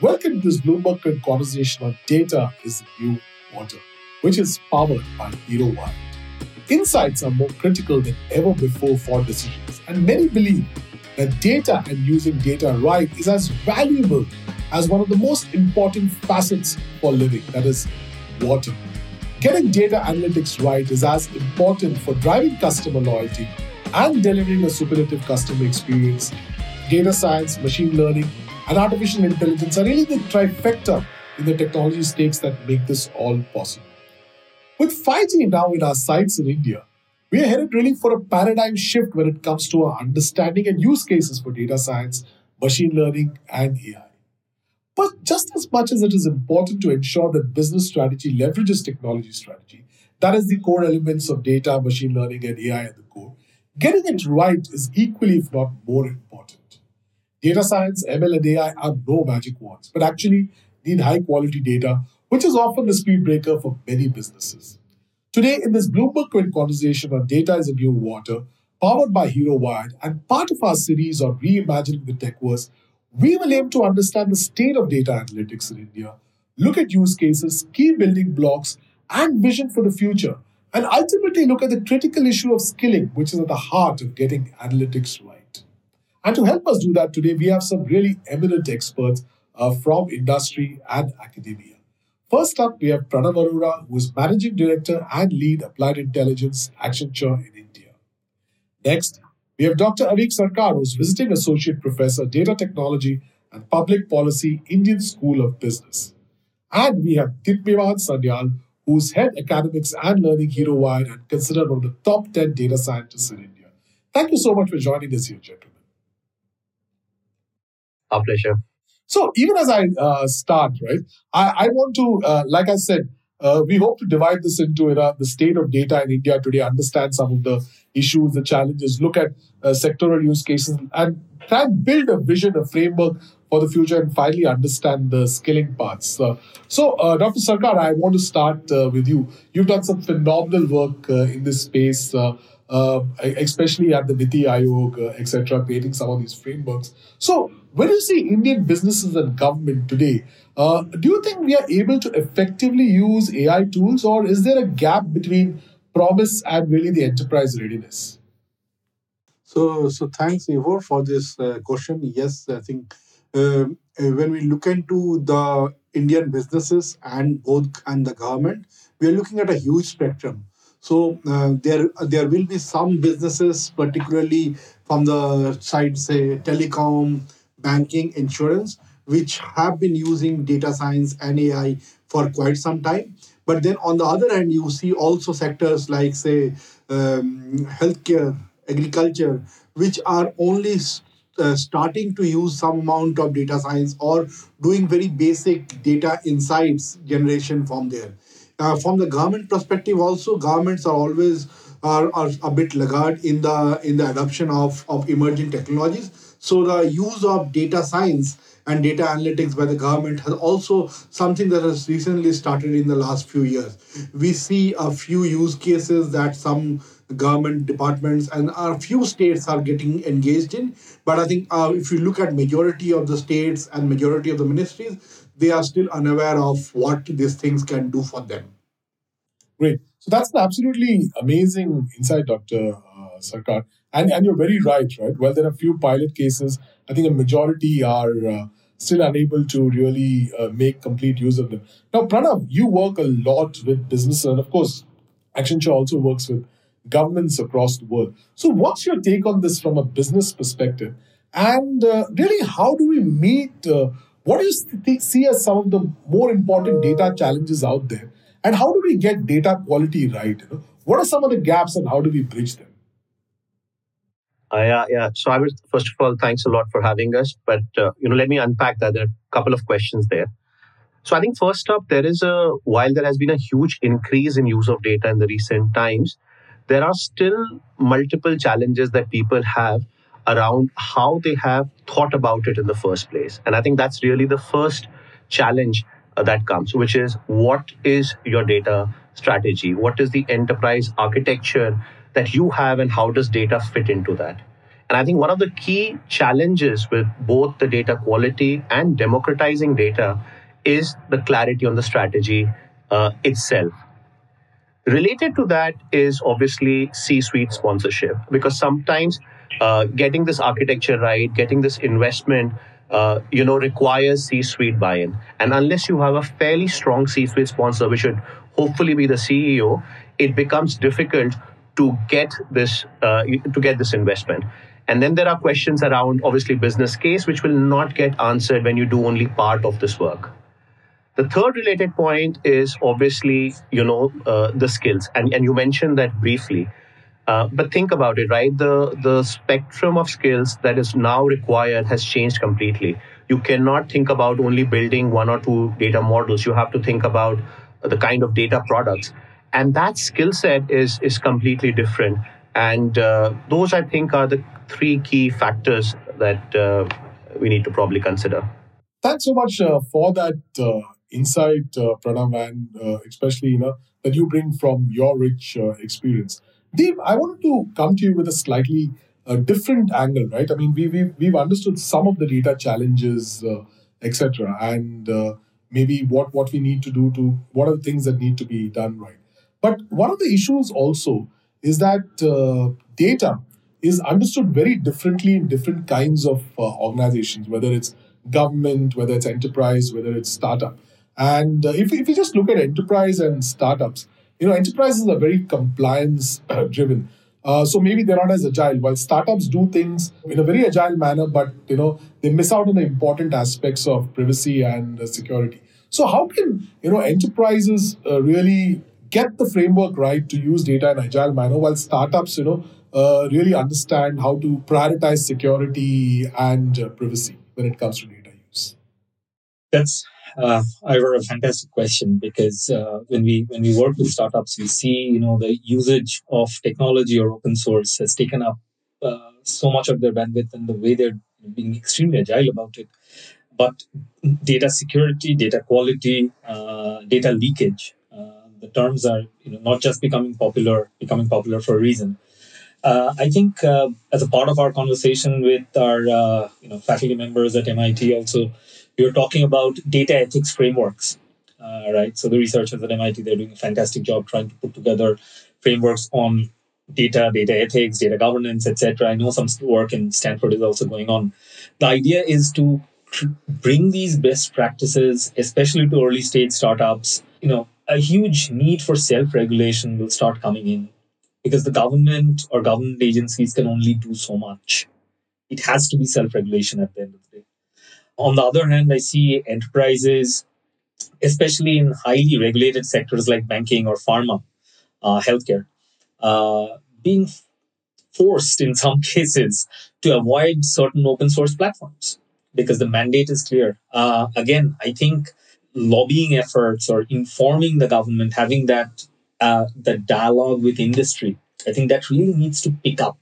Welcome to this Bloomberg conversation on data is the new water, which is powered by Hero One. Insights are more critical than ever before for decisions, and many believe that data and using data right is as valuable as one of the most important facets for living, that is, water. Getting data analytics right is as important for driving customer loyalty and delivering a superlative customer experience. Data science, machine learning, and artificial intelligence are really the trifecta in the technology stakes that make this all possible. With 5G now in our sights in India, we are headed really for a paradigm shift when it comes to our understanding and use cases for data science, machine learning, and AI. But just as much as it is important to ensure that business strategy leverages technology strategy, that is the core elements of data, machine learning, and AI at the core, getting it right is equally, if not more important. Data science, ML, and AI are no magic wands, but actually need high quality data, which is often the speed breaker for many businesses. Today, in this Bloomberg Quint conversation on data is a new water, powered by Hero Vired, and part of our series on reimagining the techverse, we will aim to understand the state of data analytics in India, look at use cases, key building blocks, and vision for the future, and ultimately look at the critical issue of skilling, which is at the heart of getting analytics right. And to help us do that today, we have some really eminent experts uh, from industry and academia. First up, we have Pranav Arora, who is Managing Director and Lead Applied Intelligence Accenture in India. Next, we have Dr. Avik Sarkar, who's Visiting Associate Professor, Data Technology and Public Policy, Indian School of Business. And we have Dipyaman Sanyal, who's Head Academics and Learning Hero Vired and considered one of the top 10 data scientists in India. Thank you so much for joining us here, gentlemen. Our pleasure. So, even as I uh, start, right, I, I want to, uh, like I said, uh, we hope to divide this into you the state of data in India today, understand some of the issues, the challenges, look at uh, sectoral use cases, and try and build a vision, a framework for the future, and finally understand the skilling paths. Uh, so, uh, Dr. Sarkar, I want to start with you. You've done some phenomenal work in this space. especially at the Niti Aayog, etc., creating some of these frameworks. So, when you see Indian businesses and government today, uh, do you think we are able to effectively use AI tools, or is there a gap between promise and really the enterprise readiness? So, so thanks, Ivor, for this uh, question. Yes, I think uh, when we look into the Indian businesses and both and the government, we are looking at a huge spectrum. So uh, there there will be some businesses, particularly from the side, say telecom, banking, insurance, which have been using data science and AI for quite some time. But then on the other hand, you see also sectors like, say, um, healthcare, agriculture, which are only uh, starting to use some amount of data science or doing very basic data insights generation from there. Uh, from the government perspective, also governments are always are, are a bit laggard in the in the adoption of, of emerging technologies so the use of data science and data analytics by the government has also something that has recently started in the last few years. We see a few use cases that some government departments and a few states are getting engaged in. But I think uh, if you look at majority of the states and majority of the ministries, they are still unaware of what these things can do for them. Great. So that's an absolutely amazing insight, Dr. Uh, Sarkar. And, and you're very right, right? Well, there are a few pilot cases. I think a majority are uh, still unable to really uh, make complete use of them. Now, Pranav, you work a lot with businesses, and of course, Accenture also works with governments across the world. So, what's your take on this from a business perspective? And uh, really, how do we meet? Uh, what do you see as some of the more important data challenges out there? And how do we get data quality right? You know? What are some of the gaps, and how do we bridge them? Uh, yeah, yeah. So I was first of all, thanks a lot for having us. But uh, you know, let me unpack that. There are a couple of questions there. So I think first up, there is a while there has been a huge increase in use of data in the recent times, there are still multiple challenges that people have around how they have thought about it in the first place. And I think that's really the first challenge uh, that comes, which is what is your data strategy? What is the enterprise architecture that you have and how does data fit into that And I think one of the key challenges with both the data quality and democratizing data is the clarity on the strategy uh, itself. Related to that is obviously C suite sponsorship, because sometimes uh, getting this architecture right, getting this investment, uh, you know, requires C-suite buy-in. And unless you have a fairly strong C-suite sponsor, which should hopefully be the CEO, it becomes difficult to get this uh, to get this investment. And then there are questions around obviously business case, which will not get answered when you do only part of this work. The third related point is obviously, you know, uh, the skills, and and you mentioned that briefly. Uh, but think about it, right? The the spectrum of skills that is now required has changed completely. You cannot think about only building one or two data models. You have to think about the kind of data products, and that skill set is is completely different. And uh, those, I think, are the three key factors that uh, we need to probably consider. Thanks so much uh, for that uh, insight, uh, and especially you know that you bring from your rich experience. Deep, I wanted to come to you with a slightly uh, different angle, right? I mean, we, we, we've understood some of the data challenges, uh, etc., and uh, maybe what, what we need to do to, what are the things that need to be done right. But one of the issues also is that uh, data is understood very differently in different kinds of uh, organizations, whether it's government, whether it's enterprise, whether it's startup. And uh, if, if you just look at enterprise and startups, you know, enterprises are very compliance driven. Uh, so maybe they're not as agile. While startups do things in a very agile manner, but you know they miss out on the important aspects of privacy and uh, security. So how can you know enterprises uh, really get the framework right to use data in agile manner, while startups you know uh, really understand how to prioritize security and uh, privacy when it comes to data use? That's uh, Ivor, a fantastic question because uh, when we when we work with startups, we see you know the usage of technology or open source has taken up uh, so much of their bandwidth and the way they're being extremely agile about it. But data security, data quality, uh, data leakage, the terms are you know not just becoming popular, becoming popular for a reason. Uh, I think as a part of our conversation with our you know faculty members at MIT also we were talking about data ethics frameworks, uh, right? So the researchers at MIT, they're doing a fantastic job trying to put together frameworks on data, data ethics, data governance, etc. I know some work in Stanford is also going on. The idea is to bring these best practices, especially to early stage startups. You know, a huge need for self-regulation will start coming in because the government or government agencies can only do so much. It has to be self-regulation at the end of the day. On the other hand, I see enterprises, especially in highly regulated sectors like banking or pharma, uh, healthcare, uh, being forced in some cases to avoid certain open source platforms because the mandate is clear. Uh, again, I think lobbying efforts or informing the government, having that uh, the dialogue with industry, I think that really needs to pick up.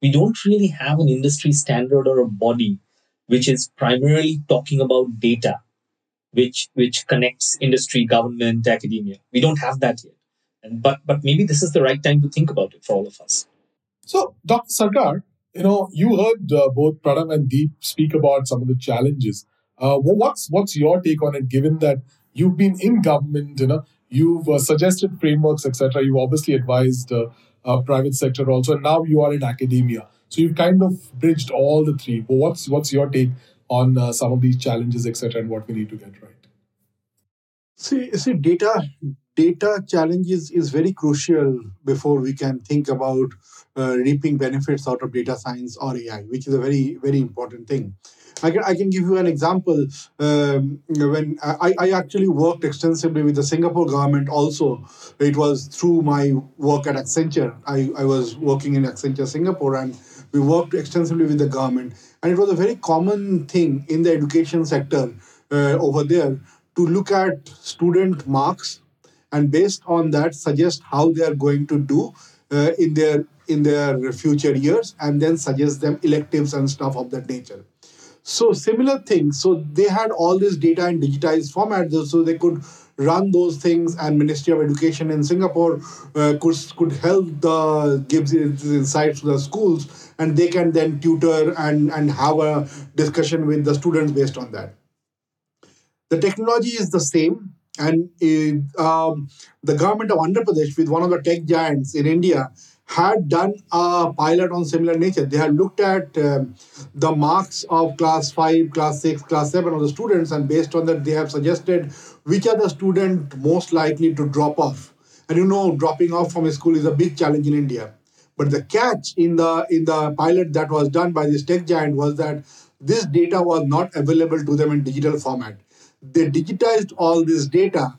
We don't really have an industry standard or a body which is primarily talking about data, which which connects industry, government, academia. We don't have that yet. And, but but maybe this is the right time to think about it for all of us. So, Dr. Sarkar, you know, you heard uh, both Pranav and Deep speak about some of the challenges. Uh, what's what's your take on it? Given that you've been in government, you know, you've uh, suggested frameworks, etc. You've obviously advised uh, uh, private sector also, and now you are in academia. So you've kind of bridged all the three. But what's what's your take on uh, some of these challenges, etc., and what we need to get right? See, see, data data challenges is very crucial before we can think about uh, reaping benefits out of data science or AI, which is a very very important thing. I can, I can give you an example. Um, when I, I actually worked extensively with the Singapore government also, it was through my work at Accenture. I, I was working in Accenture Singapore and we worked extensively with the government. And it was a very common thing in the education sector uh, over there to look at student marks and based on that suggest how they are going to do uh, in their in their future years and then suggest them electives and stuff of that nature so similar things. So they had all this data in digitized format, so they could run those things. And Ministry of Education in Singapore uh, could could help the gives insights to the schools and they can then tutor and, and have a discussion with the students based on that. The technology is the same, and it, um, the government of Andhra Pradesh, with one of the tech giants in India, had done a pilot on similar nature. They had looked at um, the marks of class 5, class 6, class 7 of the students, and based on that, they have suggested which are the student most likely to drop off. And you know, dropping off from a school is a big challenge in India. But the catch in the in the pilot that was done by this tech giant was that this data was not available to them in digital format. They digitized all this data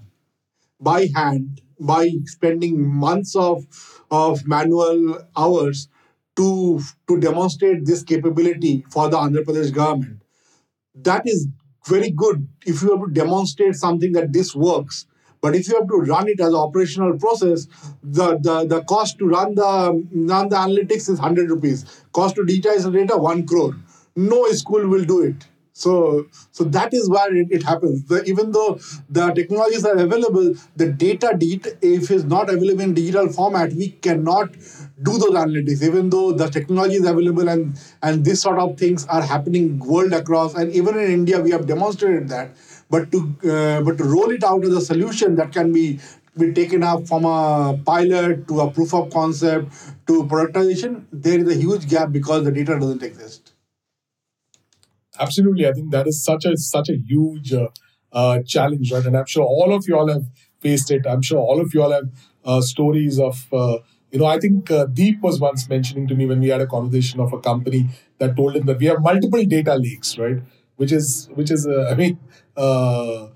by hand by spending months of of manual hours to to demonstrate this capability for the Andhra Pradesh government. That is very good if you have to demonstrate something that this works. But if you have to run it as an operational process, the, the, the cost to run the run the analytics is 100 rupees. Cost to digitize the data, 1 crore. No school will do it. So, so that is where it, it happens. The, even though the technologies are available, the data, if it's not available in digital format, we cannot do those analytics. Even though the technology is available and and this sort of things are happening world across, and even in India, we have demonstrated that. But to uh, but to roll it out as a solution that can be be taken up from a pilot to a proof of concept to productization, there is a huge gap because the data doesn't exist absolutely. I think that is such a such a huge uh, uh, challenge, right? And I'm sure all of you all have faced it. I'm sure all of you all have uh, stories of. Uh, you know, I think uh, Deep was once mentioning to me when we had a conversation of a company that told him that we have multiple data lakes, right? Which is, which is, uh, I mean, a,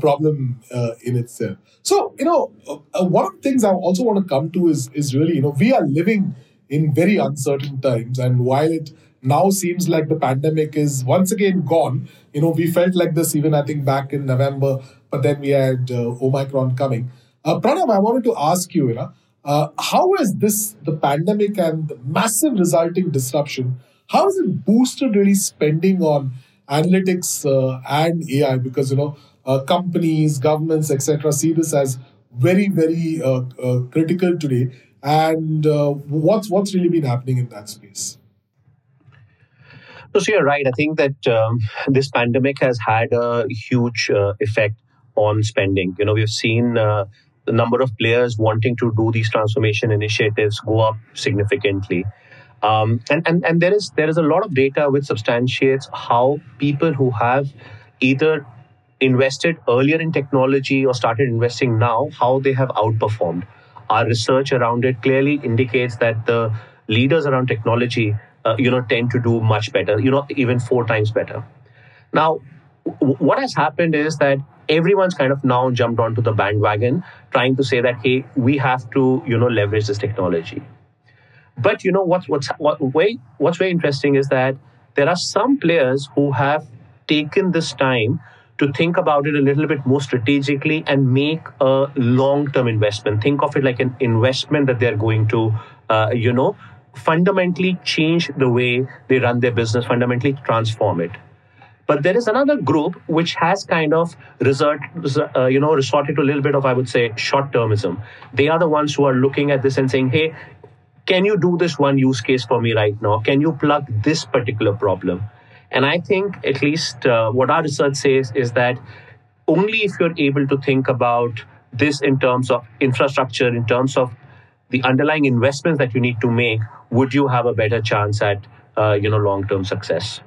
problem in itself. So, you know, one of the things I also want to come to is, is really, you know, we are living in very uncertain times, and while it now seems like the pandemic is once again gone. You know, we felt like this even I think back in November, but then we had uh, Omicron coming. Uh, Pranav, I wanted to ask you, you know, uh, how is this the pandemic and the massive resulting disruption? How has it boosted really spending on analytics uh, and AI? Because you know, uh, companies, governments, etc., see this as very, very uh, uh, critical today. And uh, what's what's really been happening in that space? So, you're right. I think that um, this pandemic has had a huge uh, effect on spending. You know, we've seen uh, the number of players wanting to do these transformation initiatives go up significantly. Um, and, and, and there is there is a lot of data which substantiates how people who have either invested earlier in technology or started investing now, how they have outperformed. Our research around it clearly indicates that the leaders around technology uh, you know tend to do much better you know even four times better. Now w- what has happened is that everyone's kind of now jumped onto the bandwagon trying to say that hey we have to you know leverage this technology. But you know what's what's what way what's very interesting is that there are some players who have taken this time to think about it a little bit more strategically and make a long term investment. Think of it like an investment that they're going to uh, you know fundamentally change the way they run their business, fundamentally transform it. But there is another group which has kind of resort, uh, you know, resorted to a little bit of, I would say, short-termism. They are the ones who are looking at this and saying, "Hey, can you do this one use case for me right now? Can you plug this particular problem?" And I think, at least, uh, what our research says is that only if you're able to think about this in terms of infrastructure, in terms of the underlying investments that you need to make, would you have a better chance at uh, you know long term success?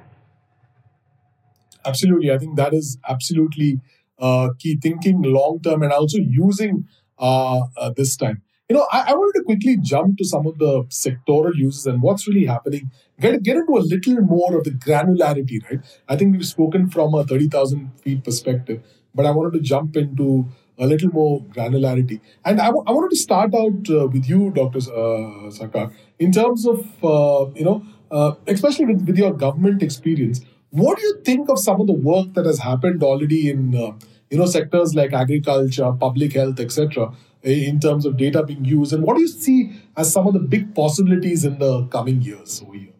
Absolutely, I think that is absolutely uh, key. Thinking long term and also using uh, uh, this time. You know, I, I, wanted to quickly jump to some of the sectoral uses and what's really happening. Get get into a little more of the granularity, right? I think we've spoken from a thirty thousand feet perspective, but I wanted to jump into a little more granularity. And I, w- I wanted to start out uh, with you, Dr. Uh, Sarkar, in terms of, uh, you know, uh, especially with, with your government experience, what do you think of some of the work that has happened already in, uh, you know, sectors like agriculture, public health, etc., in terms of data being used? And what do you see as some of the big possibilities in the coming years over here?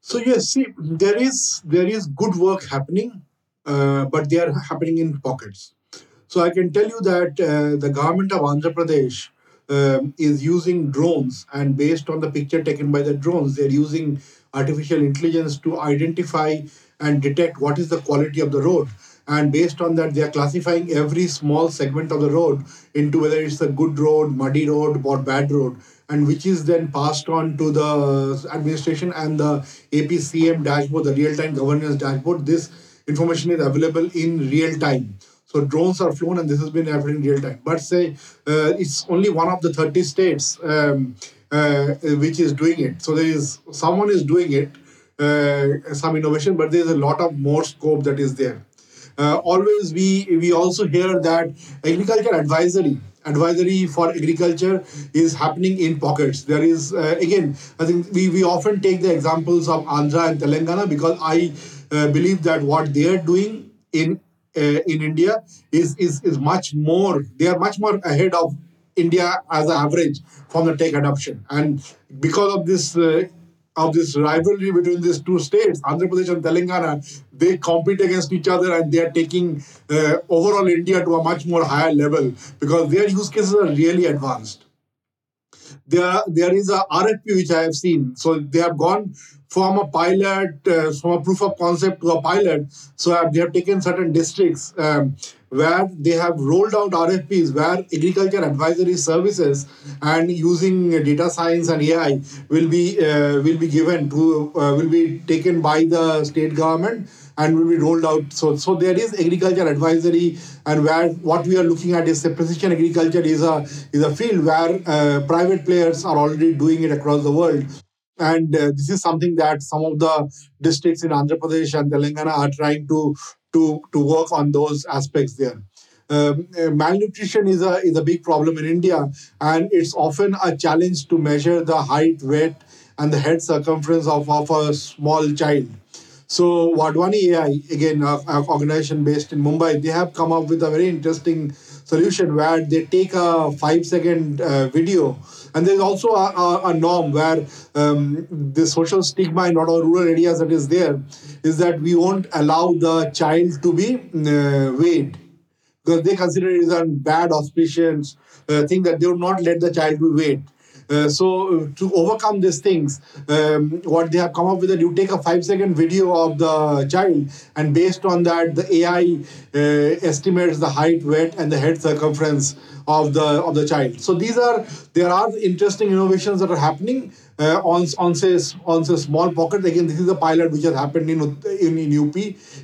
So yes, see, there is there is good work happening, uh, but they are happening in pockets. So I can tell you that uh, the government of Andhra Pradesh um, is using drones, and based on the picture taken by the drones, they're using artificial intelligence to identify and detect what is the quality of the road. And based on that, they are classifying every small segment of the road into whether it's a good road, muddy road, or bad road, and which is then passed on to the administration and the APCM dashboard, the real time governance dashboard. This information is available in real time. So drones are flown, and this has been happening in real time. But say uh, it's only one of the 30 states um, uh, which is doing it. So there is someone is doing it, uh, some innovation, but there is a lot of more scope that is there. Uh, always we we also hear that agriculture advisory advisory for agriculture is happening in pockets. There is uh, again, I think we we often take the examples of Andhra and Telangana because I uh, believe that what they are doing in uh, in India is, is is much more. They are much more ahead of India as an average from the tech adoption, and because of this. Uh, of this rivalry between these two states, Andhra Pradesh and Telangana, they compete against each other and they are taking uh, overall India to a much more higher level because their use cases are really advanced. There, there is a RFP which I have seen. So they have gone from a pilot, uh, from a proof of concept to a pilot. So they have taken certain districts um, where they have rolled out RFPs where agriculture advisory services and using data science and AI will be uh, will be given to uh, will be taken by the state government and will be rolled out. So so there is agriculture advisory and where what we are looking at is the precision agriculture is a is a field where uh, private players are already doing it across the world. And uh, this is something that some of the districts in Andhra Pradesh and Telangana are trying to to, to work on those aspects there. Um, uh, malnutrition is a is a big problem in India, and it's often a challenge to measure the height, weight, and the head circumference of, of a small child. So Wadhwani AI, again, an organization based in Mumbai, they have come up with a very interesting solution where they take a five second uh, video and there's also a, a, a norm where um, the social stigma in a rural areas that is there is that we won't allow the child to be uh, weighed because they consider it as a bad auspicious uh, thing that they would not let the child be weighed. Uh, so to overcome these things, um, what they have come up with that you take a five second video of the child, and based on that, the AI uh, estimates the height, weight, and the head circumference of the of the child. So these are there are interesting innovations that are happening uh, on on say on say small pocket. Again, this is a pilot which has happened in in, in UP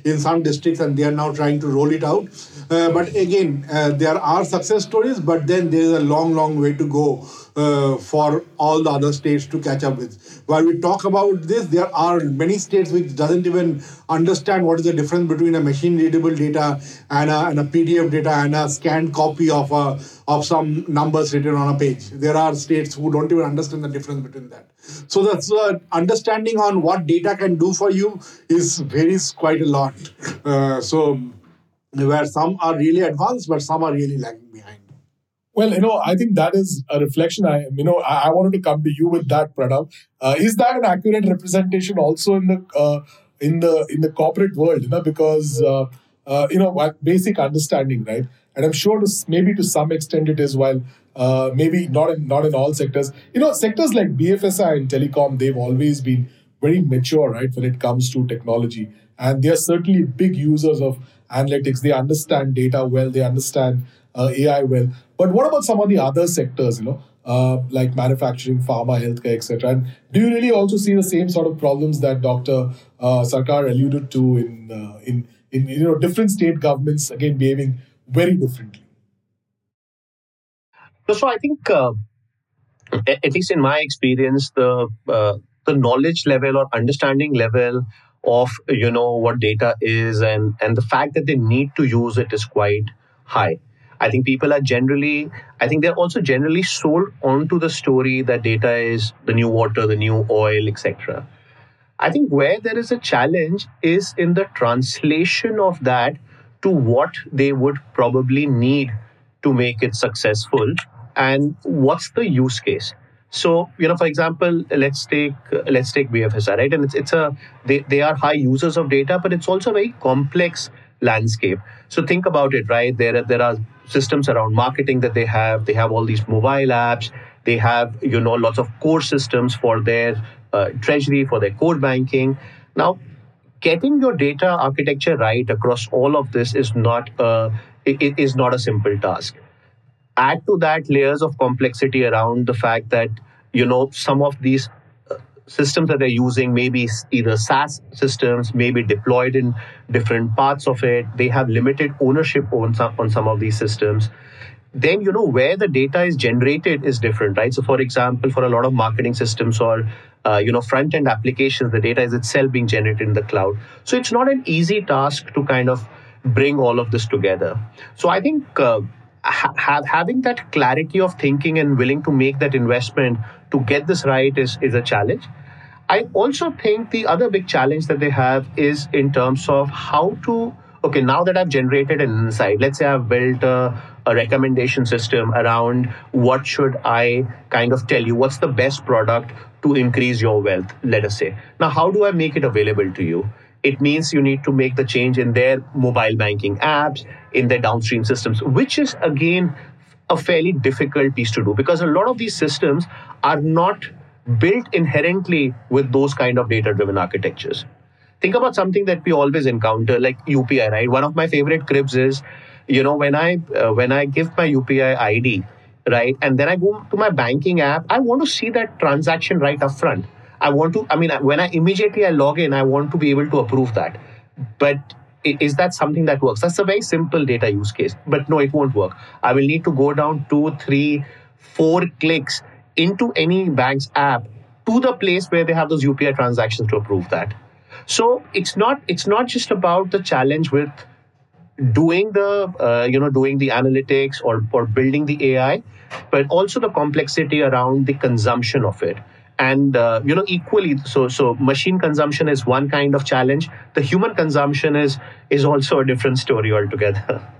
in some districts, and they are now trying to roll it out. Uh, but again, uh, there are success stories, but then there is a long, long way to go uh, for all the other states to catch up with. While we talk about this, there are many states which doesn't even understand what is the difference between a machine readable data and a, and a PDF data and a scanned copy of a, of some numbers written on a page. There are states who don't even understand the difference between that. So that's uh, understanding on what data can do for you is varies quite a lot. Uh, so where some are really advanced, but some are really lagging behind. Well, you know, I think that is a reflection. I, you know, I, I wanted to come to you with that, Pranav. Uh, is that an accurate representation also in the uh, in the in the corporate world? You know, because uh, uh you know, basic understanding, right? And I'm sure to, maybe to some extent it is. While uh, maybe not in not in all sectors. You know, sectors like BFSI and telecom, they've always been very mature, right, when it comes to technology, and they are certainly big users of analytics. They understand data well. They understand uh, AI well. But what about some of the other sectors? You know, uh, like manufacturing, pharma, healthcare, etc. And do you really also see the same sort of problems that Dr. Uh, Sarkar alluded to in uh, in in you know different state governments again behaving very differently? So I think, uh, at least in my experience, the uh, the knowledge level or understanding level of you know what data is and and the fact that they need to use it is quite high. I think people are generally i think they're also generally sold onto the story that data is the new water the new oil etc i think where there is a challenge is in the translation of that to what they would probably need to make it successful and what's the use case so you know, for example, let's take let's take BFSI, right? And it's it's a they, they are high users of data, but it's also a very complex landscape. So think about it, right? There are, there are systems around marketing that they have. They have all these mobile apps. They have you know lots of core systems for their uh, treasury, for their core banking. Now, getting your data architecture right across all of this is not a is not a simple task. Add to that layers of complexity around the fact that you know some of these systems that they're using may be either SaaS systems, maybe deployed in different parts of it. They have limited ownership on some, on some of these systems. Then, you know, where the data is generated is different, right? So, for example, for a lot of marketing systems or, uh, you know, front end applications, the data is itself being generated in the cloud. So, it's not an easy task to kind of bring all of this together. So, I think uh, ha- having that clarity of thinking and willing to make that investment to get this right is, is a challenge. I also think the other big challenge that they have is in terms of how to, okay, now that I've generated an insight, let's say I've built a, a recommendation system around what should I kind of tell you, what's the best product to increase your wealth, let us say. Now, how do I make it available to you? It means you need to make the change in their mobile banking apps, in their downstream systems, which is again a fairly difficult piece to do because a lot of these systems are not built inherently with those kind of data driven architectures. Think about something that we always encounter like UPI, right? One of my favorite cribs is, you know, when I uh, when I give my UPI ID, right, and then I go to my banking app, I want to see that transaction right up front. I want to, I mean, when I immediately I log in, I want to be able to approve that. But is that something that works? That's a very simple data use case, but no, it won't work. I will need to go down two, three, four clicks into any bank's app to the place where they have those UPI transactions to approve that. So it's not it's not just about the challenge with doing the uh, you know doing the analytics or or building the AI, but also the complexity around the consumption of it and uh, you know equally so so machine consumption is one kind of challenge. The human consumption is is also a different story altogether.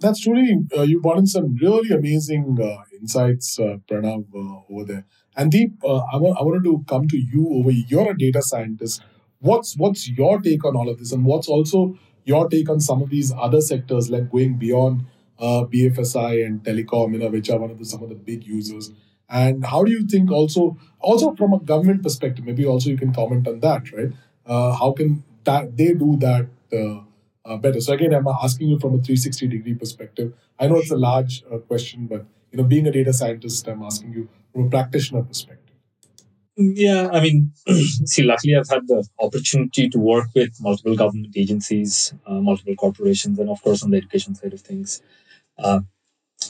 That's truly uh, you brought in some really amazing uh, insights uh, pranav uh, over there. And deep uh, I, I wanted to come to you over you're a data scientist. What's what's your take on all of this? And what's also your take on some of these other sectors like going beyond bfsi and telecom you know which are one of the some of the big users and how do you think also, also from a government perspective, maybe also you can comment on that, right? Uh, how can that they do that uh, uh, better? So again, I'm asking you from a 360 degree perspective. I know it's a large uh, question, but you know, being a data scientist, I'm asking you from a practitioner perspective. Yeah, I mean, see, luckily I've had the opportunity to work with multiple government agencies, uh, multiple corporations, and of course on the education side of things.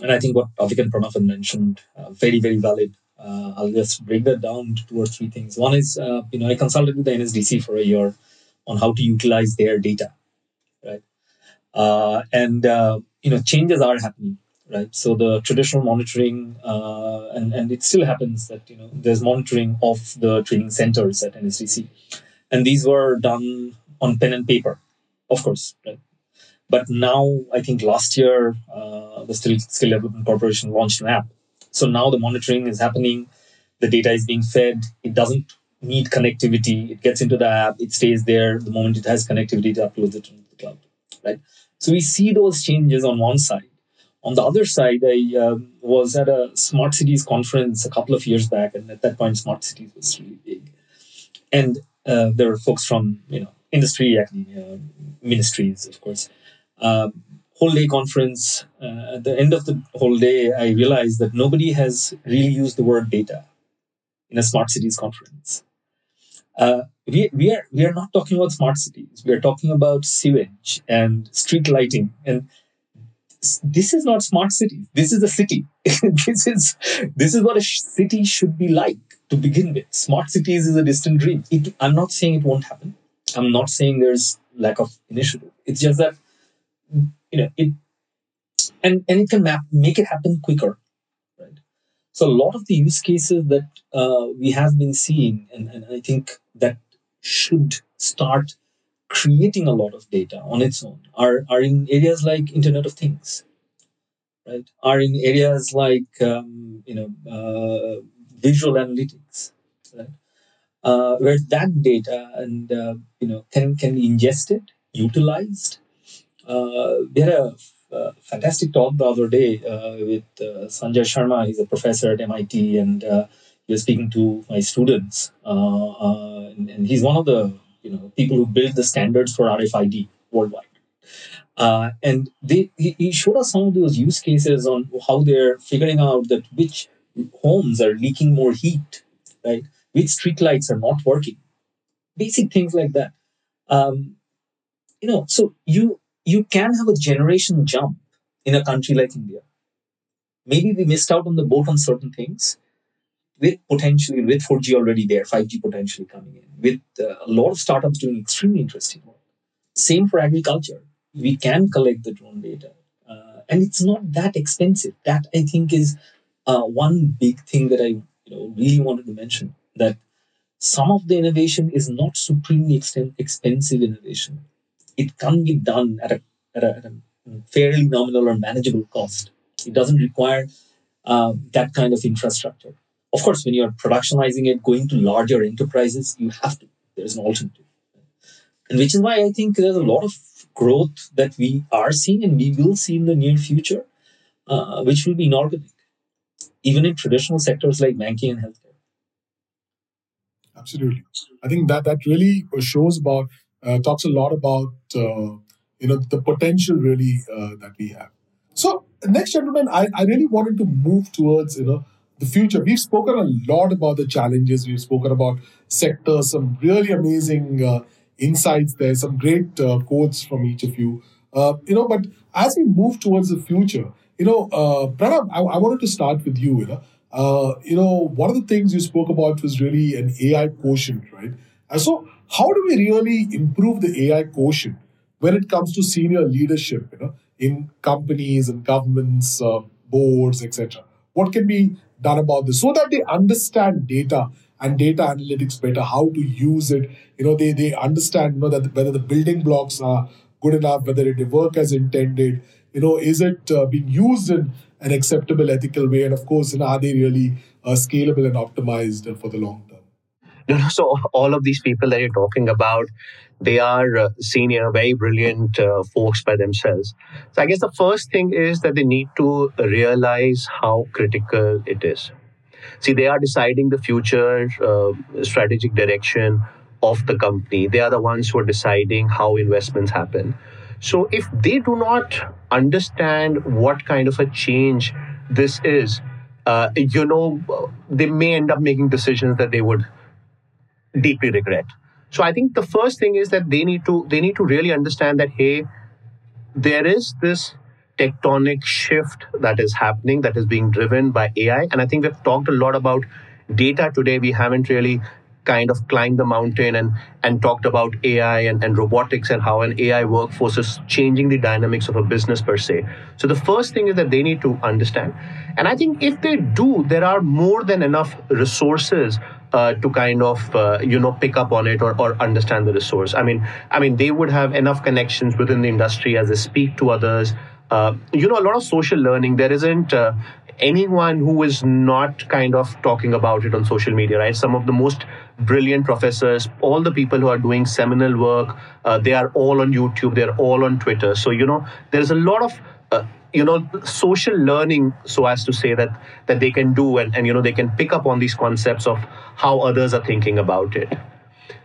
And I think what Avik and Pranav mentioned, uh, very, very valid. Uh, I'll just break that down to two or three things. One is, uh, you know, I consulted with the NSDC for a year on how to utilize their data, right? Uh, and, uh, you know, changes are happening, right? So the traditional monitoring, uh, and, and it still happens that, you know, there's monitoring of the training centers at NSDC. And these were done on pen and paper, of course, right? But now, I think last year, uh, the Skill, Skill Development Corporation launched an app. So now the monitoring is happening, the data is being fed. It doesn't need connectivity. It gets into the app, it stays there. The moment it has connectivity, it uploads it into the cloud. Right. So we see those changes on one side. On the other side, I um, was at a smart cities conference a couple of years back, and at that point, smart cities was really big. And uh, there were folks from you know industry, academia, ministries, of course, uh, whole day conference. Uh, at the end of the whole day, I realized that nobody has really used the word data in a smart cities conference. Uh, we, we are we are not talking about smart cities. We are talking about sewage and street lighting, and this is not smart cities. This is a city. this is this is what a city should be like to begin with. Smart cities is a distant dream. It, I'm not saying it won't happen. I'm not saying there's lack of initiative. It's just that you know it and and it can map make it happen quicker right so a lot of the use cases that uh, we have been seeing and, and i think that should start creating a lot of data on its own are, are in areas like internet of things right are in areas like um, you know uh, visual analytics right uh, where that data and uh, you know can can be ingested utilized. Uh, we had a, a, fantastic talk the other day uh, with uh, Sanjay Sarma. He's a professor at MIT, and uh, he was speaking to my students. Uh, uh, and, and, he's one of the you know people who built the standards for RFID worldwide. and they, he, he showed us some of those use cases on how they're figuring out that which homes are leaking more heat, right? Which streetlights are not working. Basic things like that. Um, you know, so you you can have a generation jump in a country like India. Maybe we missed out on the boat on certain things, with potentially with 4G already there, 5G potentially coming in, with uh, a lot of startups doing extremely interesting work. Same for agriculture. We can collect the drone data, uh, and it's not that expensive. That I think is uh, one big thing that I you know really wanted to mention that some of the innovation is not supremely expensive innovation. It can be done at a, at a, at a fairly nominal or manageable cost. It doesn't require uh, that kind of infrastructure. Of course, when you're productionizing it, going to larger enterprises, you have to. There's an alternative. And which is why I think there's a lot of growth that we are seeing and we will see in the near future, uh, which will be inorganic even in traditional sectors like banking and healthcare. Absolutely, I think that that really shows about uh, talks a lot about uh, you know the potential really uh, that we have. So next, gentlemen, I, I really wanted to move towards you know the future. We've spoken a lot about the challenges. We've spoken about sectors, some really amazing uh, insights there, some great uh, quotes from each of you. Uh, you know, but as we move towards the future, you know, Pranav, I, I, wanted to start with you. You know, you know, one of the things you spoke about was really an AI quotient, right? And so, how do we really improve the AI quotient when it comes to senior leadership? You know, in companies and governments, uh, boards, etc. What can be done about this so that they understand data and data analytics better, how to use it. You know, they they understand you know that whether the building blocks are good enough, whether it work as intended you know, is it uh, being used in an acceptable, ethical way? And of course, you know, are they really uh, scalable and optimized for the long term? You know, so all of these people that you're talking about, they are uh, senior, very brilliant uh, folks by themselves. So I guess the first thing is that they need to realize how critical it is. See, they are deciding the future uh, strategic direction of the company. They are the ones who are deciding how investments happen. So if they do not understand what kind of a change this is, uh, you know, they may end up making decisions that they would deeply regret. So I think the first thing is that they need to they need to really understand that hey, there is this tectonic shift that is happening that is being driven by AI, and I think we've talked a lot about data today. We haven't really kind of climbed the mountain and and talked about AI and, and robotics and how an AI workforce is changing the dynamics of a business per se. So the first thing is that they need to understand. And I think if they do, there are more than enough resources uh, to kind of uh, you know pick up on it or, or understand the resource. I mean, I mean they would have enough connections within the industry as they speak to others. Uh, you know, a lot of social learning. There isn't uh, anyone who is not kind of talking about it on social media, right? Some of the most brilliant professors, all the people who are doing seminal work, uh, they are all on YouTube, they're all on Twitter. So, you know, there's a lot of uh, you know social learning so as to say that that they can do and, and you know they can pick up on these concepts of how others are thinking about it.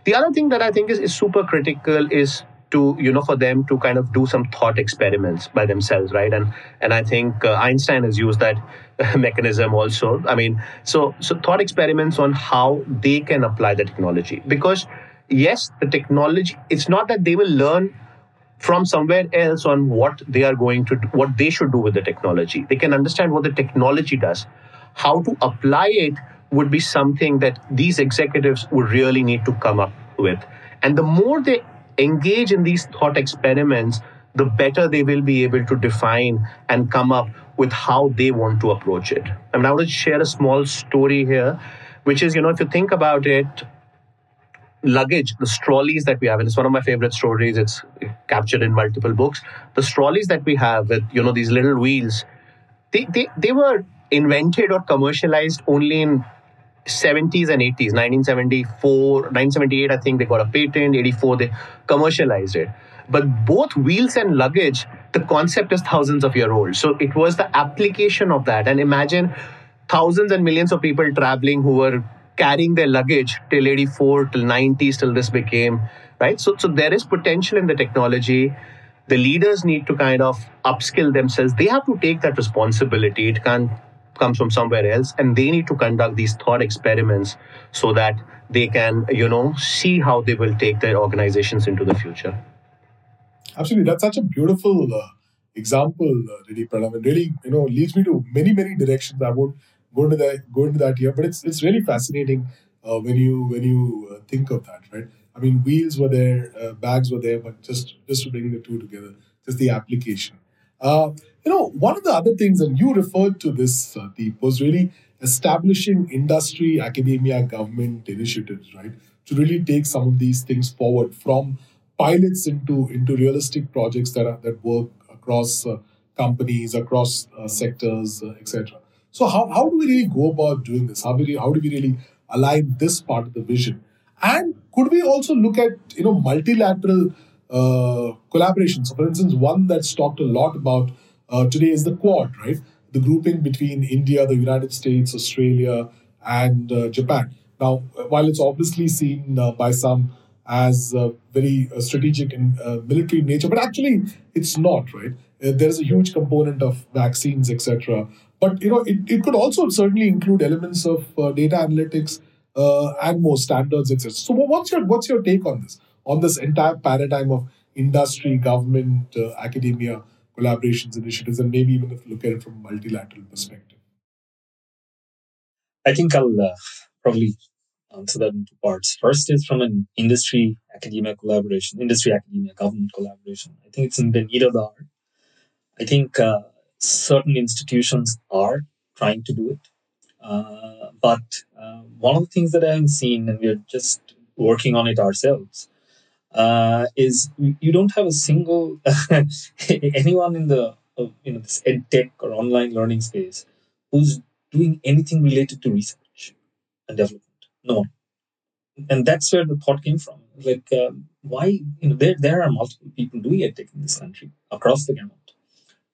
The other thing that i think is, is super critical is to you know for them to kind of do some thought experiments by themselves right? And and i think uh, einstein has used that mechanism also. I mean so so thought experiments on how they can apply the technology. Because yes the technology it's not that they will learn from somewhere else on what they are going to what they should do with the technology. They can understand what the technology does. How to apply it would be something that these executives would really need to come up with. And the more they engage in these thought experiments, the better they will be able to define and come up with how they want to approach it. I mean, I want to share a small story here, which is, you know, if you think about it, luggage, the trolleys that we have, and it's one of my favorite stories, it's captured in multiple books. The trolleys that we have with, you know, these little wheels, they, they, they were invented or commercialized only in 70s and 80s 1974 1978 i think they got a patent 84 they commercialized it but both wheels and luggage, the concept is thousands of year old. So it was the application of that. And imagine thousands and millions of people traveling who were carrying their luggage till 84, till 90s, till this became, right? So, so there is potential in the technology. The leaders need to kind of upskill themselves. They have to take that responsibility. It can't come from somewhere else. And they need to conduct these thought experiments so that they can, you know, see how they will take their organizations into the future. Absolutely. That's such a beautiful uh, example, uh, really, Pranav. It really, you know, leads me to many, many directions. I won't go into that go into that here, but it's it's really fascinating uh, when you when you uh, think of that, right? I mean, wheels were there, uh, bags were there, but just just to bring the two together, just the application. Uh, you know, one of the other things, and you referred to this, uh, Deep, was really establishing industry, academia, government initiatives, right, to really take some of these things forward from pilots into into realistic projects that are that work across uh, companies, across sectors, etc. So how, how do we really go about doing this? How, we, how do we really align this part of the vision? And could we also look at you know multilateral uh, collaboration? So, for instance, one that's talked a lot about uh, today is the Quad, right? The grouping between India, the United States, Australia, and uh, Japan. Now, while it's obviously seen uh, by some as uh, very uh, strategic and military nature, but actually it's not, right? there's a huge component of vaccines, etc. But you know, it, it could also certainly include elements of uh, data analytics uh, and more standards, etc. So, what's your what's your take on this? On this entire paradigm of industry, government, uh, academia collaborations initiatives, and maybe even if you look at it from a multilateral perspective. I think I'll uh, probably answer that in two parts. First is from an industry academia collaboration, industry academia government collaboration. I think it's in the need of the hour. I think uh, certain institutions are trying to do it. Uh, but uh, one of the things that I've seen, and we're just working on it ourselves, uh, is you don't have a single anyone in the uh, you know this ed tech or online learning space who's doing anything related to research and development. No one. And that's where the thought came from. Like, um, why you know there there are multiple people doing ed tech in this country across the gamut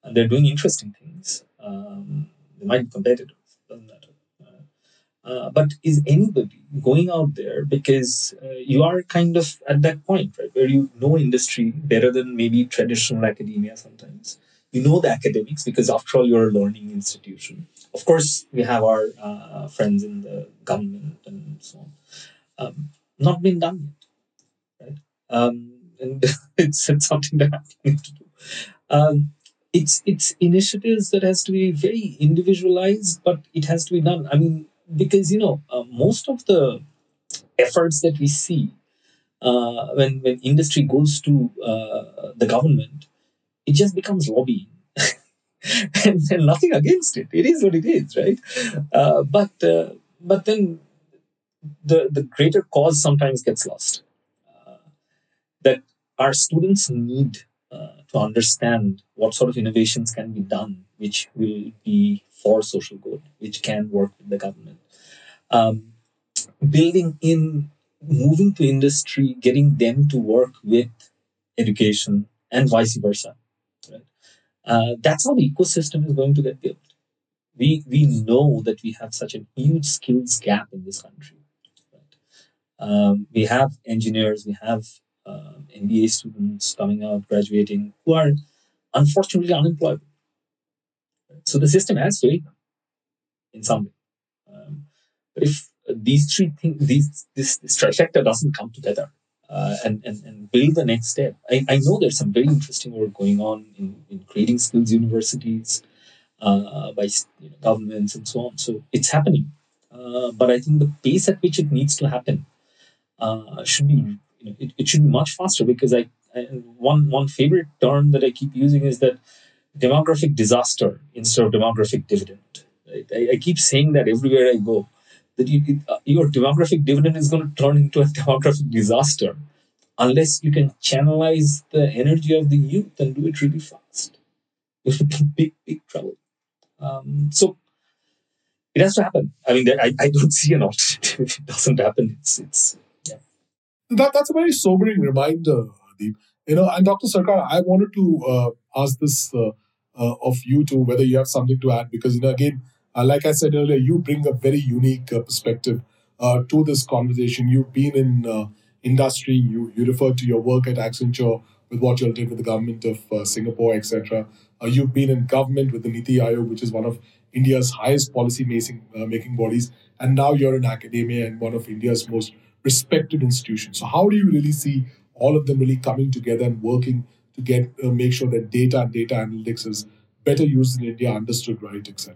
and they're doing interesting things. Um, they might be competitors, doesn't matter. Uh, uh, but is anybody going out there because uh, you are kind of at that point, right, where you know industry better than maybe traditional academia sometimes. You know the academics because, after all, you're a learning institution. Of course, we have our uh, friends in the government and so on. Um, not been done yet, right? Um, and it's, it's something that I need to do. Um, it's it's initiatives that has to be very individualized, but it has to be done. I mean, because you know, uh, most of the efforts that we see uh, when when industry goes to uh, the government, it just becomes lobbying. and, and, nothing against it. It is what it is, right? Uh, but uh, but then the the greater cause sometimes gets lost. Uh, that our students need to understand what sort of innovations can be done, which will be for social good, which can work with the government. Um, building in, moving to industry, getting them to work with education, and vice versa. Right? Uh, that's how the ecosystem is going to get built. We we know that we have such a huge skills gap in this country. Right? Um, we have engineers, we have uh, MBA students coming out, graduating, who are unfortunately unemployed. So the system has failed in some way. Um, but if these three things, these this, this trifecta doesn't come together uh, and, and and build the next step, I, I know there's some very interesting work going on in, in creating skills universities uh, by you know, governments and so on. So it's happening, uh, but I think the pace at which it needs to happen uh, should be it, it should be much faster because I, I, one one favorite term that I keep using is that demographic disaster instead of demographic dividend. I, I keep saying that everywhere I go that you, uh, your demographic dividend is going to turn into a demographic disaster unless you can channelize the energy of the youth and do it really fast. You'll be big, big trouble. Um, so it has to happen. I mean, I, I don't see an alternative if it doesn't happen. It's, it's that, that's a very sobering reminder, Deep. You know, and Dr. Sarkar, I wanted to uh, ask this uh, uh, of you too, whether you have something to add, because you know, again, uh, like I said earlier, you bring a very unique uh, perspective uh, to this conversation. You've been in industry, you you referred to your work at Accenture with what you did with the government of Singapore, etc. you've been in government with the Niti Aayog, which is one of India's highest policy making, making bodies, and now you're in academia and one of India's most respected institutions. So, how do you really see all of them really coming together and working to get uh, make sure that data and data analytics is better used in India, understood right, etc.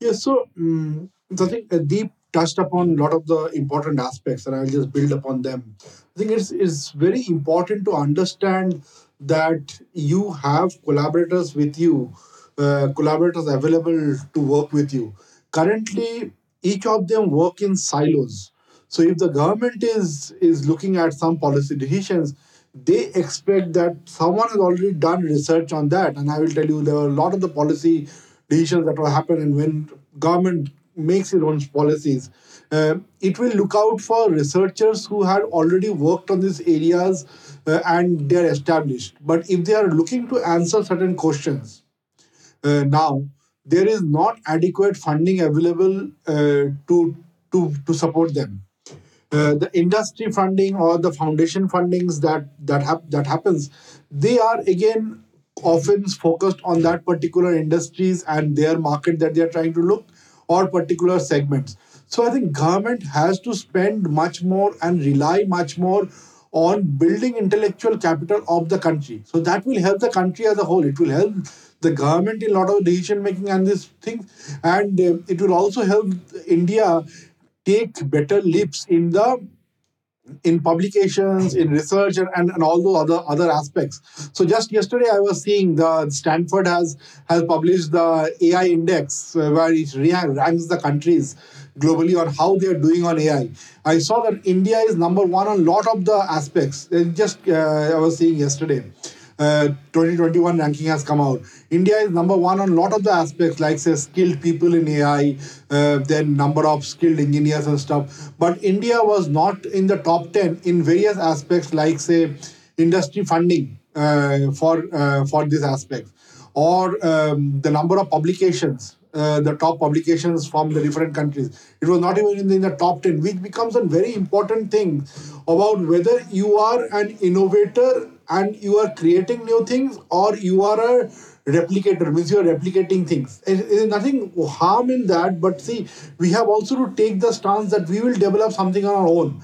Yeah, so um, I think Deep touched upon a lot of the important aspects, and I'll just build upon them. I think it's it's very important to understand that you have collaborators with you, uh, collaborators available to work with you. Currently, each of them work in silos. So if the government is is looking at some policy decisions, they expect that someone has already done research on that. And I will tell you, there are a lot of the policy decisions that will happen, and when government makes its own policies, uh, it will look out for researchers who had already worked on these areas uh, and they're established. But if they are looking to answer certain questions uh, now, there is not adequate funding available uh, to to to support them. Uh, the industry funding or the foundation fundings that that hap- that happens, they are again often focused on that particular industries and their market that they are trying to look or particular segments. So I think government has to spend much more and rely much more on building intellectual capital of the country. So that will help the country as a whole. It will help the government in a lot of decision making and these things, and uh, it will also help India take better leaps in the in publications, in research, and, and, and all those other other aspects. So just yesterday, I was seeing the Stanford has has published the AI index uh, where it ranks the countries globally on how they are doing on AI. I saw that India is number one on a lot of the aspects. Just uh, I was seeing yesterday. Uh, 2021 ranking has come out. India is number one on a lot of the aspects, like say skilled people in AI, uh, then number of skilled engineers and stuff. But India was not in the top 10 in various aspects, like say industry funding uh, for uh, for these aspects, or um, the number of publications. Uh, the top publications from the different countries. It was not even in the, in the top 10, which becomes a very important thing about whether you are an innovator and you are creating new things or you are a replicator means you are replicating things. There is nothing harm in that but see we have also to take the stance that we will develop something on our own.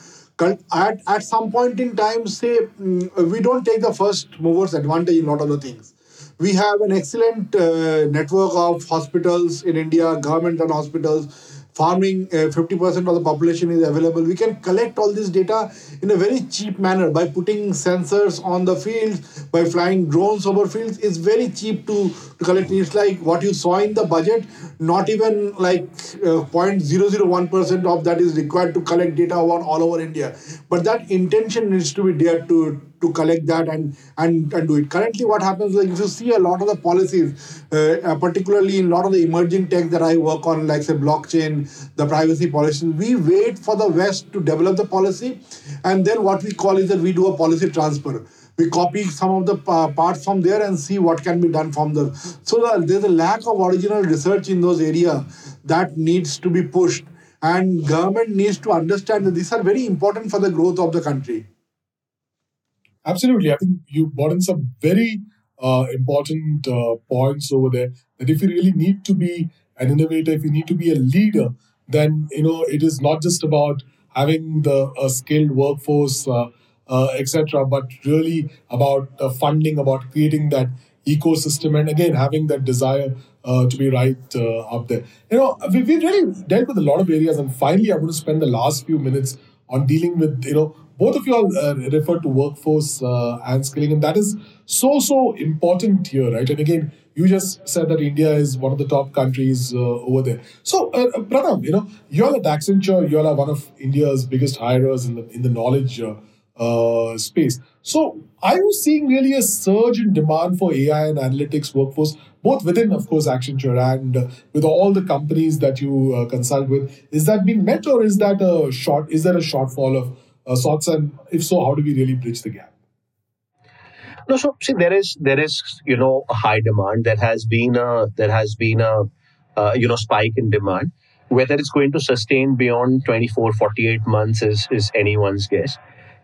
At, at some point in time say mm, we don't take the first movers advantage in a lot of the things. We have an excellent uh, network of hospitals in india government and hospitals farming uh, 50% of the population is available. We can collect all this data in a very cheap manner by putting sensors on the fields by flying drones over fields. It's very cheap to, to collect it's like what you saw in the budget not even like uh, 0.001% of that is required to collect data on all over india but that intention needs to be there to to collect that and and, and do it. Currently, what happens is if you see a lot of the policies, uh, uh, particularly in a lot of the emerging tech that I work on, like say blockchain, the privacy policies, we wait for the West to develop the policy, and then what we call is that we do a policy transfer. We copy some of the uh, parts from there and see what can be done from there. So the, there's a lack of original research in those areas that needs to be pushed, and government needs to understand that these are very important for the growth of the country. Absolutely. I think you brought in some very uh, important uh, points over there that if you really need to be an innovator, if you need to be a leader, then you know it is not just about having the a skilled workforce, uh, uh etc., but really about funding, about creating that ecosystem, and again having that desire uh, to be right uh, up there. You know, we, we've really dealt with a lot of areas, and finally, I'm going to spend the last few minutes on dealing with you know both of you all uh, refer to workforce uh, and skilling, and that is so so important here, right? And again, you just said that India is one of the top countries uh, over there. So, uh, uh Pranav, you know, you're at Accenture, you're one of India's biggest hirers in the in the knowledge uh, space. So, are you seeing really a surge in demand for AI and analytics workforce, both within, of course, Accenture and uh, with all the companies that you uh, consult with? Is that being met, or is that a short? Is there a shortfall of uh, sorts? And if so, how do we really bridge the gap? No, so see, there is there is you know a high demand. There has been a there has been a uh, you know spike in demand. Whether it's going to sustain beyond 24, 48 months is is anyone's guess.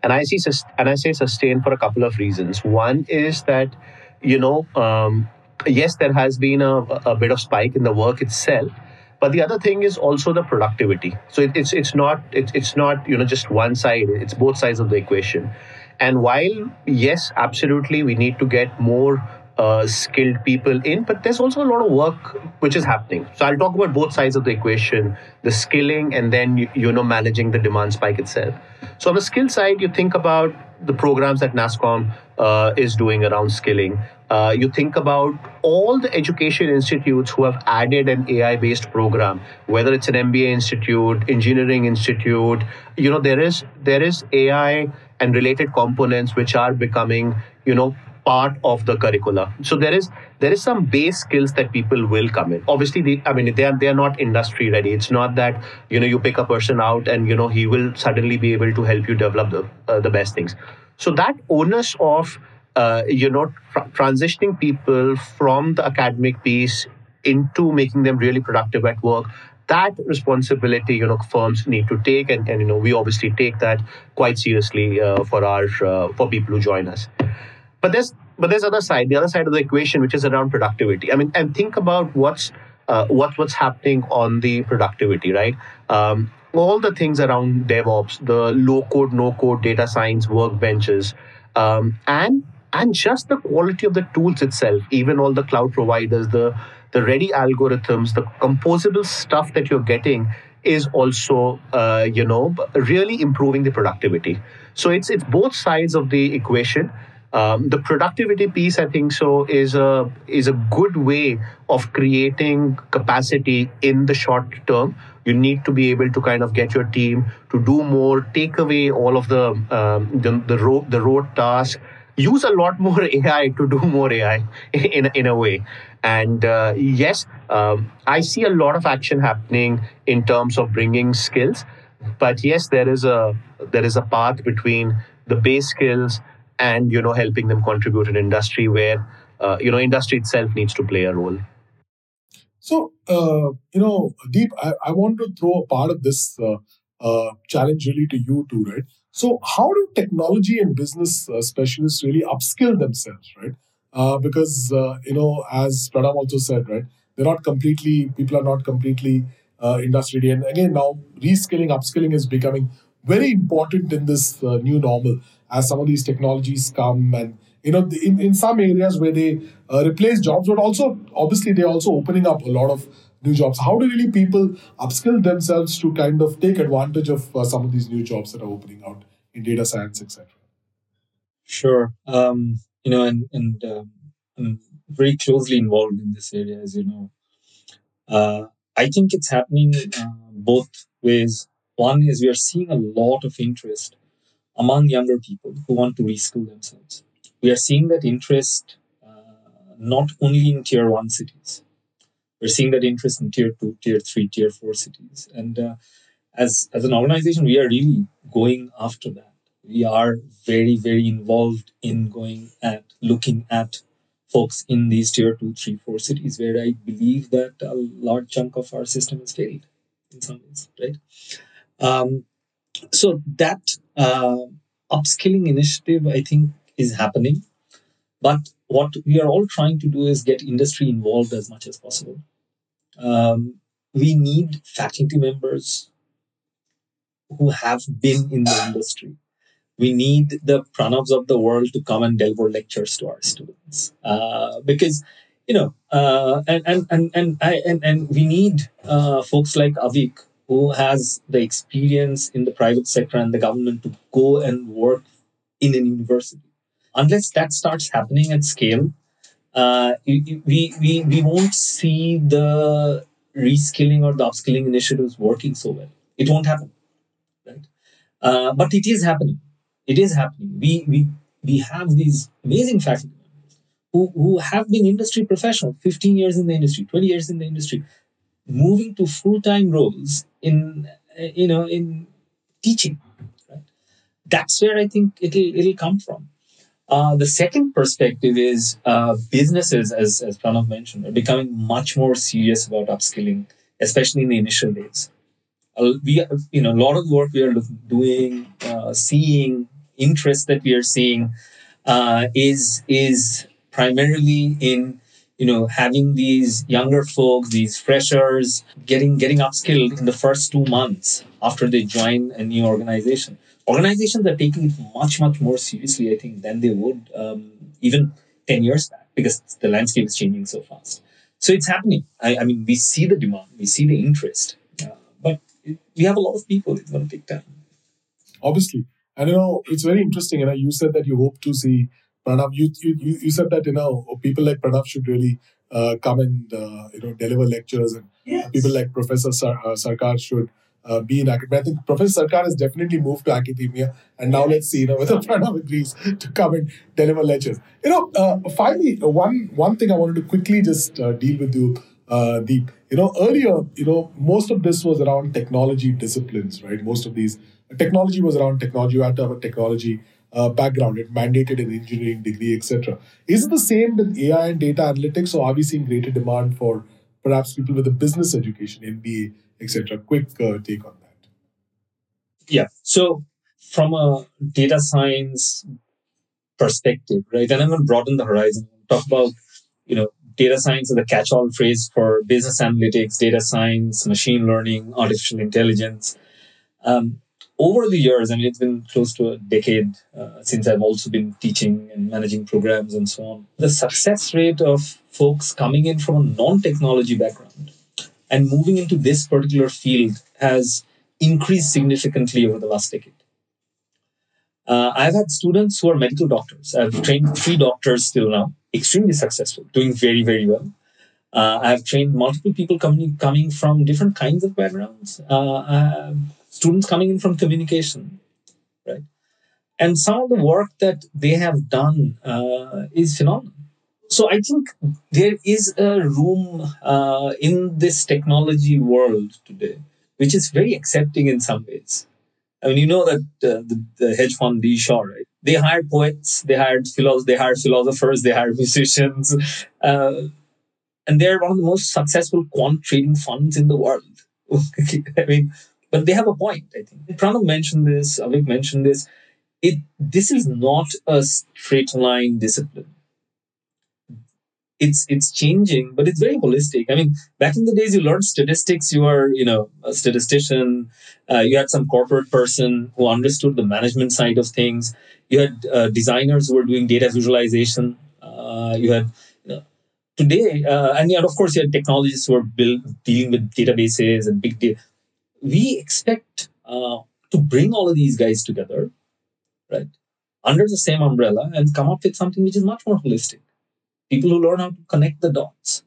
And I see and I say sustain for a couple of reasons. One is that you know um, yes, there has been a, a bit of spike in the work itself, but the other thing is also the productivity. So it, it's it's not it, it's not you know just one side. It's both sides of the equation. And while, yes, absolutely, we need to get more uh, skilled people in, but there's also a lot of work which is happening. So I'll talk about both sides of the equation the skilling and then, you, you know, managing the demand spike itself. So on the skill side, you think about the programs that NASSCOM uh, is doing around skilling. Uh, you think about all the education institutes who have added an AI based program, whether it's an MBA institute, engineering institute, you know, there is there is AI and related components which are becoming you know part of the curricula. So there is there is some base skills that people will come in. Obviously they, i mean they are they are not industry ready. It's not that you know you pick a person out and you know he will suddenly be able to help you develop the uh, the best things. So that onus of uh, you know tr- transitioning people from the academic piece into making them really productive at work that responsibility you know firms need to take. And, and you know we obviously take that quite seriously uh, for our uh, for people who join us but there's but there's other side the other side of the equation which is around productivity i mean and think about what's uh, what what's happening on the productivity right um, all the things around devops the low code no code data science workbenches um, and and just the quality of the tools itself even all the cloud providers the the ready algorithms, the composable stuff that you're getting is also, uh, you know, really improving the productivity. So it's it's both sides of the equation. Um, the productivity piece, I think, so is a is a good way of creating capacity in the short term. You need to be able to kind of get your team to do more, take away all of the um, the the road the road task, use a lot more AI to do more AI in in a way. And uh, yes, um, I see a lot of action happening in terms of bringing skills. But yes, there is a there is a path between the base skills and you know helping them contribute in industry where uh, you know industry itself needs to play a role. So uh, you know, Deep, I, I, want to throw a part of this uh, uh, challenge really to you too, right? So how do technology and business uh, specialists really upskill themselves, right? uh, because you know as Pranav also said right they're not completely people are not completely industry and again now reskilling upskilling is becoming very important in this new normal as some of these technologies come and you know in, in some areas where they uh, replace jobs but also obviously they're also opening up a lot of new jobs how do really people upskill themselves to kind of take advantage of uh, some of these new jobs that are opening out in data science etc sure um, you know, and, and um, I'm very closely involved in this area, as you know. Uh, I think it's happening uh, both ways. One is we are seeing a lot of interest among younger people who want to reskill themselves. We are seeing that interest uh, not only in tier one cities, we're seeing that interest in tier two, tier three, tier four cities. And uh, as, as an organization, we are really going after that we are very, very involved in going at looking at folks in these tier two, three, four cities where I believe that a large chunk of our system has failed in some ways, right? Um, so that uh, upskilling initiative, I think, is happening. But what we are all trying to do is get industry involved as much as possible. Um, we need faculty members who have been in the industry we need the pranavs of the world to come and deliver lectures to our students uh, because you know uh, and, and and and I, and and we need uh, folks like Avik who has the experience in the private sector and the government to go and work in an university. Unless that starts happening at scale uh, we, we we won't see the reskilling or the upskilling initiatives working so well. It won't happen right? Uh, but it is happening. It is happening. We we we have these amazing faculty who, who have been industry professional, 15 years in the industry, 20 years in the industry, moving to full-time roles in you know in teaching. Right? That's where I think it'll it'll come from. Uh, the second perspective is uh, businesses, as, as Pranav mentioned, are becoming much more serious about upskilling, especially in the initial days. Uh, we, you know, a lot of work we are doing, uh, seeing, interest that we are seeing uh, is is primarily in you know having these younger folks these freshers getting getting upskilled in the first two months after they join a new organization. Organizations are taking it much much more seriously i think than they would um, even 10 years back because the landscape is changing so fast. So it's happening. I, I mean we see the demand we see the interest uh, but it, we have a lot of people it's going to take time. Obviously. And you know it's very interesting know you said that you hope to see Pranav, you, you, you said that you know people like Pranav should really uh, come and uh, you know deliver lectures, and yes. people like Professor Sar- uh, Sarkar should uh, be in academia. I think Professor Sarkar has definitely moved to academia, and now let's see you know whether Pranav agrees to come and deliver lectures. You know, uh, finally, uh, one one thing I wanted to quickly just deal with you, Deep. You know, earlier, you know, most of this was around technology disciplines, right? Most of these technology was around technology. You had to have a technology uh, background. It mandated an engineering degree, etc. Is it the same with AI and data analytics, or are we seeing greater demand for perhaps people with a business education, MBA, etc.? Quick uh, take on that. Yeah. So from a data science perspective, right, and I'm going to broaden the horizon. Talk about you know data science is a catch-all phrase for business analytics, data science, machine learning, artificial intelligence. Um, over the years, I mean, it's been close to a decade uh, since I've also been teaching and managing programs and so on. The success rate of folks coming in from a non technology background and moving into this particular field has increased significantly over the last decade. Uh, I've had students who are medical doctors. I've trained three doctors till now, extremely successful, doing very, very well. Uh, I've trained multiple people coming coming from different kinds of backgrounds. Uh, students coming in from communication, right? And some of the work that they have done uh, is phenomenal. So I think there is a room uh, in this technology world today, which is very accepting in some ways. I mean, you know that uh, the, the, hedge fund D. Shaw, right? They hired poets, they hired philos- they hired philosophers, they hired musicians, uh, and they're one of the most successful quant trading funds in the world. I mean, but they have a point, I think. Pranav mentioned this, Avik mentioned this. It this is not a straight line discipline. It's it's changing, but it's very holistic. I mean, back in the days, you learned statistics. You were, you know, a statistician. Uh, you had some corporate person who understood the management side of things. You had uh, designers who were doing data visualization. Uh, you had today, uh, and of course, you had technologists who are build, dealing with databases and big data we expect uh, to bring all of these guys together, right, under the same umbrella and come up with something which is much more holistic. People who learn how to connect the dots.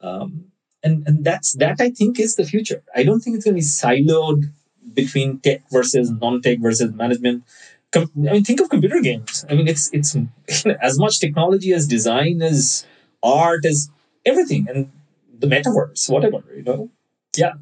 Um, and, and that's that I think is the future. I don't think it's going to be siloed between tech versus non-tech versus management. Com- I mean, think of computer games. I mean, it's it's as much technology as design as art as everything, and the metaverse, whatever you know. Yeah.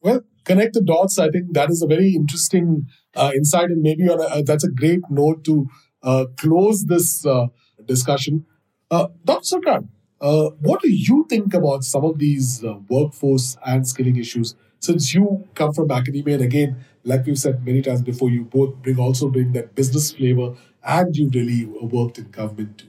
Well, connect the dots. I think that is a very interesting uh, insight, and maybe a, uh, that's a great note to uh, close this uh, discussion. Uh, Dr. Sarkar, uh, what do you think about some of these workforce and skilling issues? Since you come from academia, and again, like we've said many times before, you both bring also bring that business flavor, and you really worked in government too.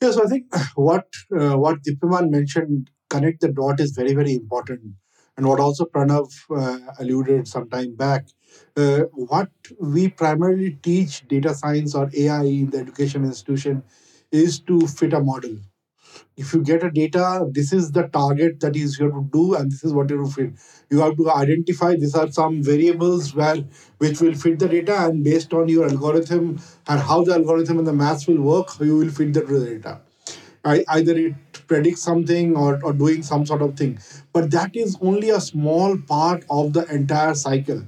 Yeah, so I think what what Dipyaman mentioned, connect the dot, is very very important and what also Pranav uh, alluded some time back, uh, what we primarily teach data science or AI in the education institution is to fit a model. If you get a data, this is the target that is here to do, and this is what you will fit. You have to identify these are some variables where which will fit the data, and based on your algorithm and how the algorithm and the maths will work, you will fit the data. I, Either it predict something or, or doing some sort of thing. But that is only a small part of the entire cycle.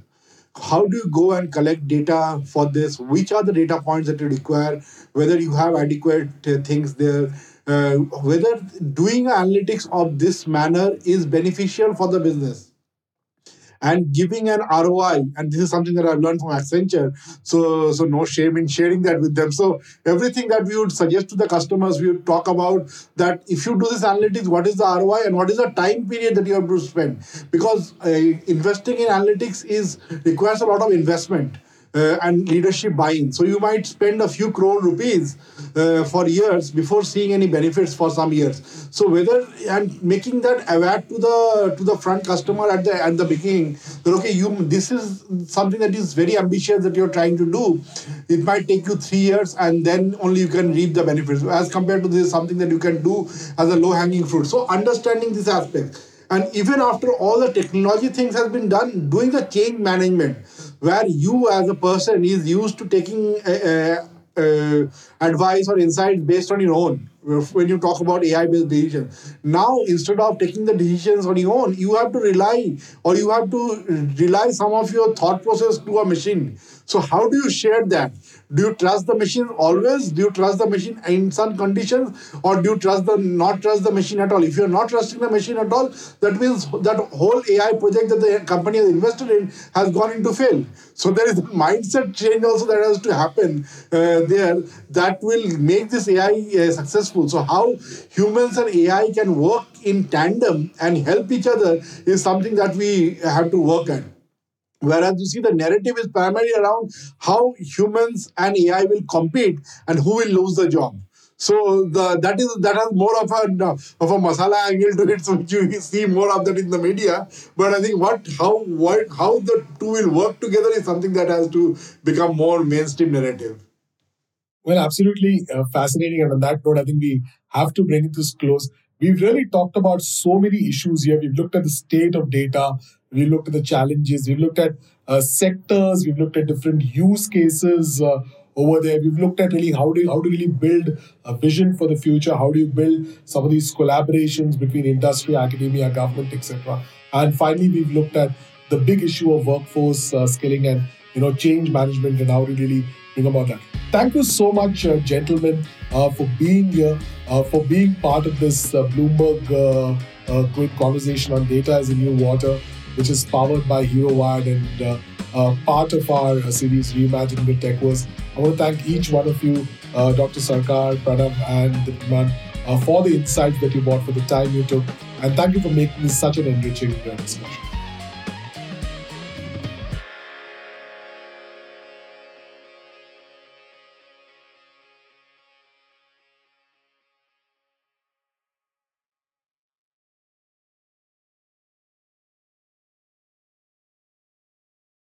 How do you go and collect data for this? Which are the data points that you require? Whether you have adequate uh, things there, uh, whether doing analytics of this manner is beneficial for the business and giving an ROI. And this is something that I've learned from Accenture. So, so no shame in sharing that with them. So everything that we would suggest to the customers, we would talk about that if you do this analytics, what is the ROI and what is the time period that you have to spend? Because uh, investing in analytics is requires a lot of investment uh, and leadership buy-in. So you might spend a few crore rupees uh, for years before seeing any benefits for some years. So whether and making that aware to the to the front customer at the at the beginning that okay you this is something that is very ambitious that you're trying to do. It might take you three years and then only you can reap the benefits as compared to this something that you can do as a low hanging fruit. So understanding this aspect and even after all the technology things has been done doing the change management where you as a person is used to taking uh, uh, advice or insights based on your own when you talk about AI based decisions. Now, instead of taking the decisions on your own, you have to rely or you have to rely some of your thought process to a machine. So, how do you share that? Do you trust the machine always? Do you trust the machine in some conditions, or do you trust the not trust the machine at all? If you're not trusting the machine at all, that means that whole AI project that the company has invested in has gone into fail. So there is a mindset change also that has to happen uh, there that will make this AI uh, successful. So how humans and AI can work in tandem and help each other is something that we have to work at. Whereas you see the narrative is primarily around how humans and AI will compete and who will lose the job. So the that is that has more of a of a masala angle to it, so you see more of that in the media. But I think what how what how the two will work together is something that has to become more mainstream narrative. Well, absolutely uh, fascinating. And on that note, I think we have to bring this close. We've really talked about so many issues here. We've looked at the state of data. We've looked at the challenges. We've looked at uh, sectors. We've looked at different use cases uh, over there. We've looked at really how do you, how do really build a vision for the future? How do you build some of these collaborations between industry, academia, government, etc. And finally, we've looked at the big issue of workforce uh, skilling and you know change management and how to really bring about that. Thank you so much, uh, gentlemen, uh, for being here, uh, for being part of this uh, Bloomberg uh, uh, quick conversation on data as a new water, which is powered by Hero Vired and part of our series Reimagining the Tech Techverse. I want to thank each one of you, Dr. Sarkar, Pranav, and Dipman, for the insights that you brought, for the time you took, and thank you for making this such an enriching discussion.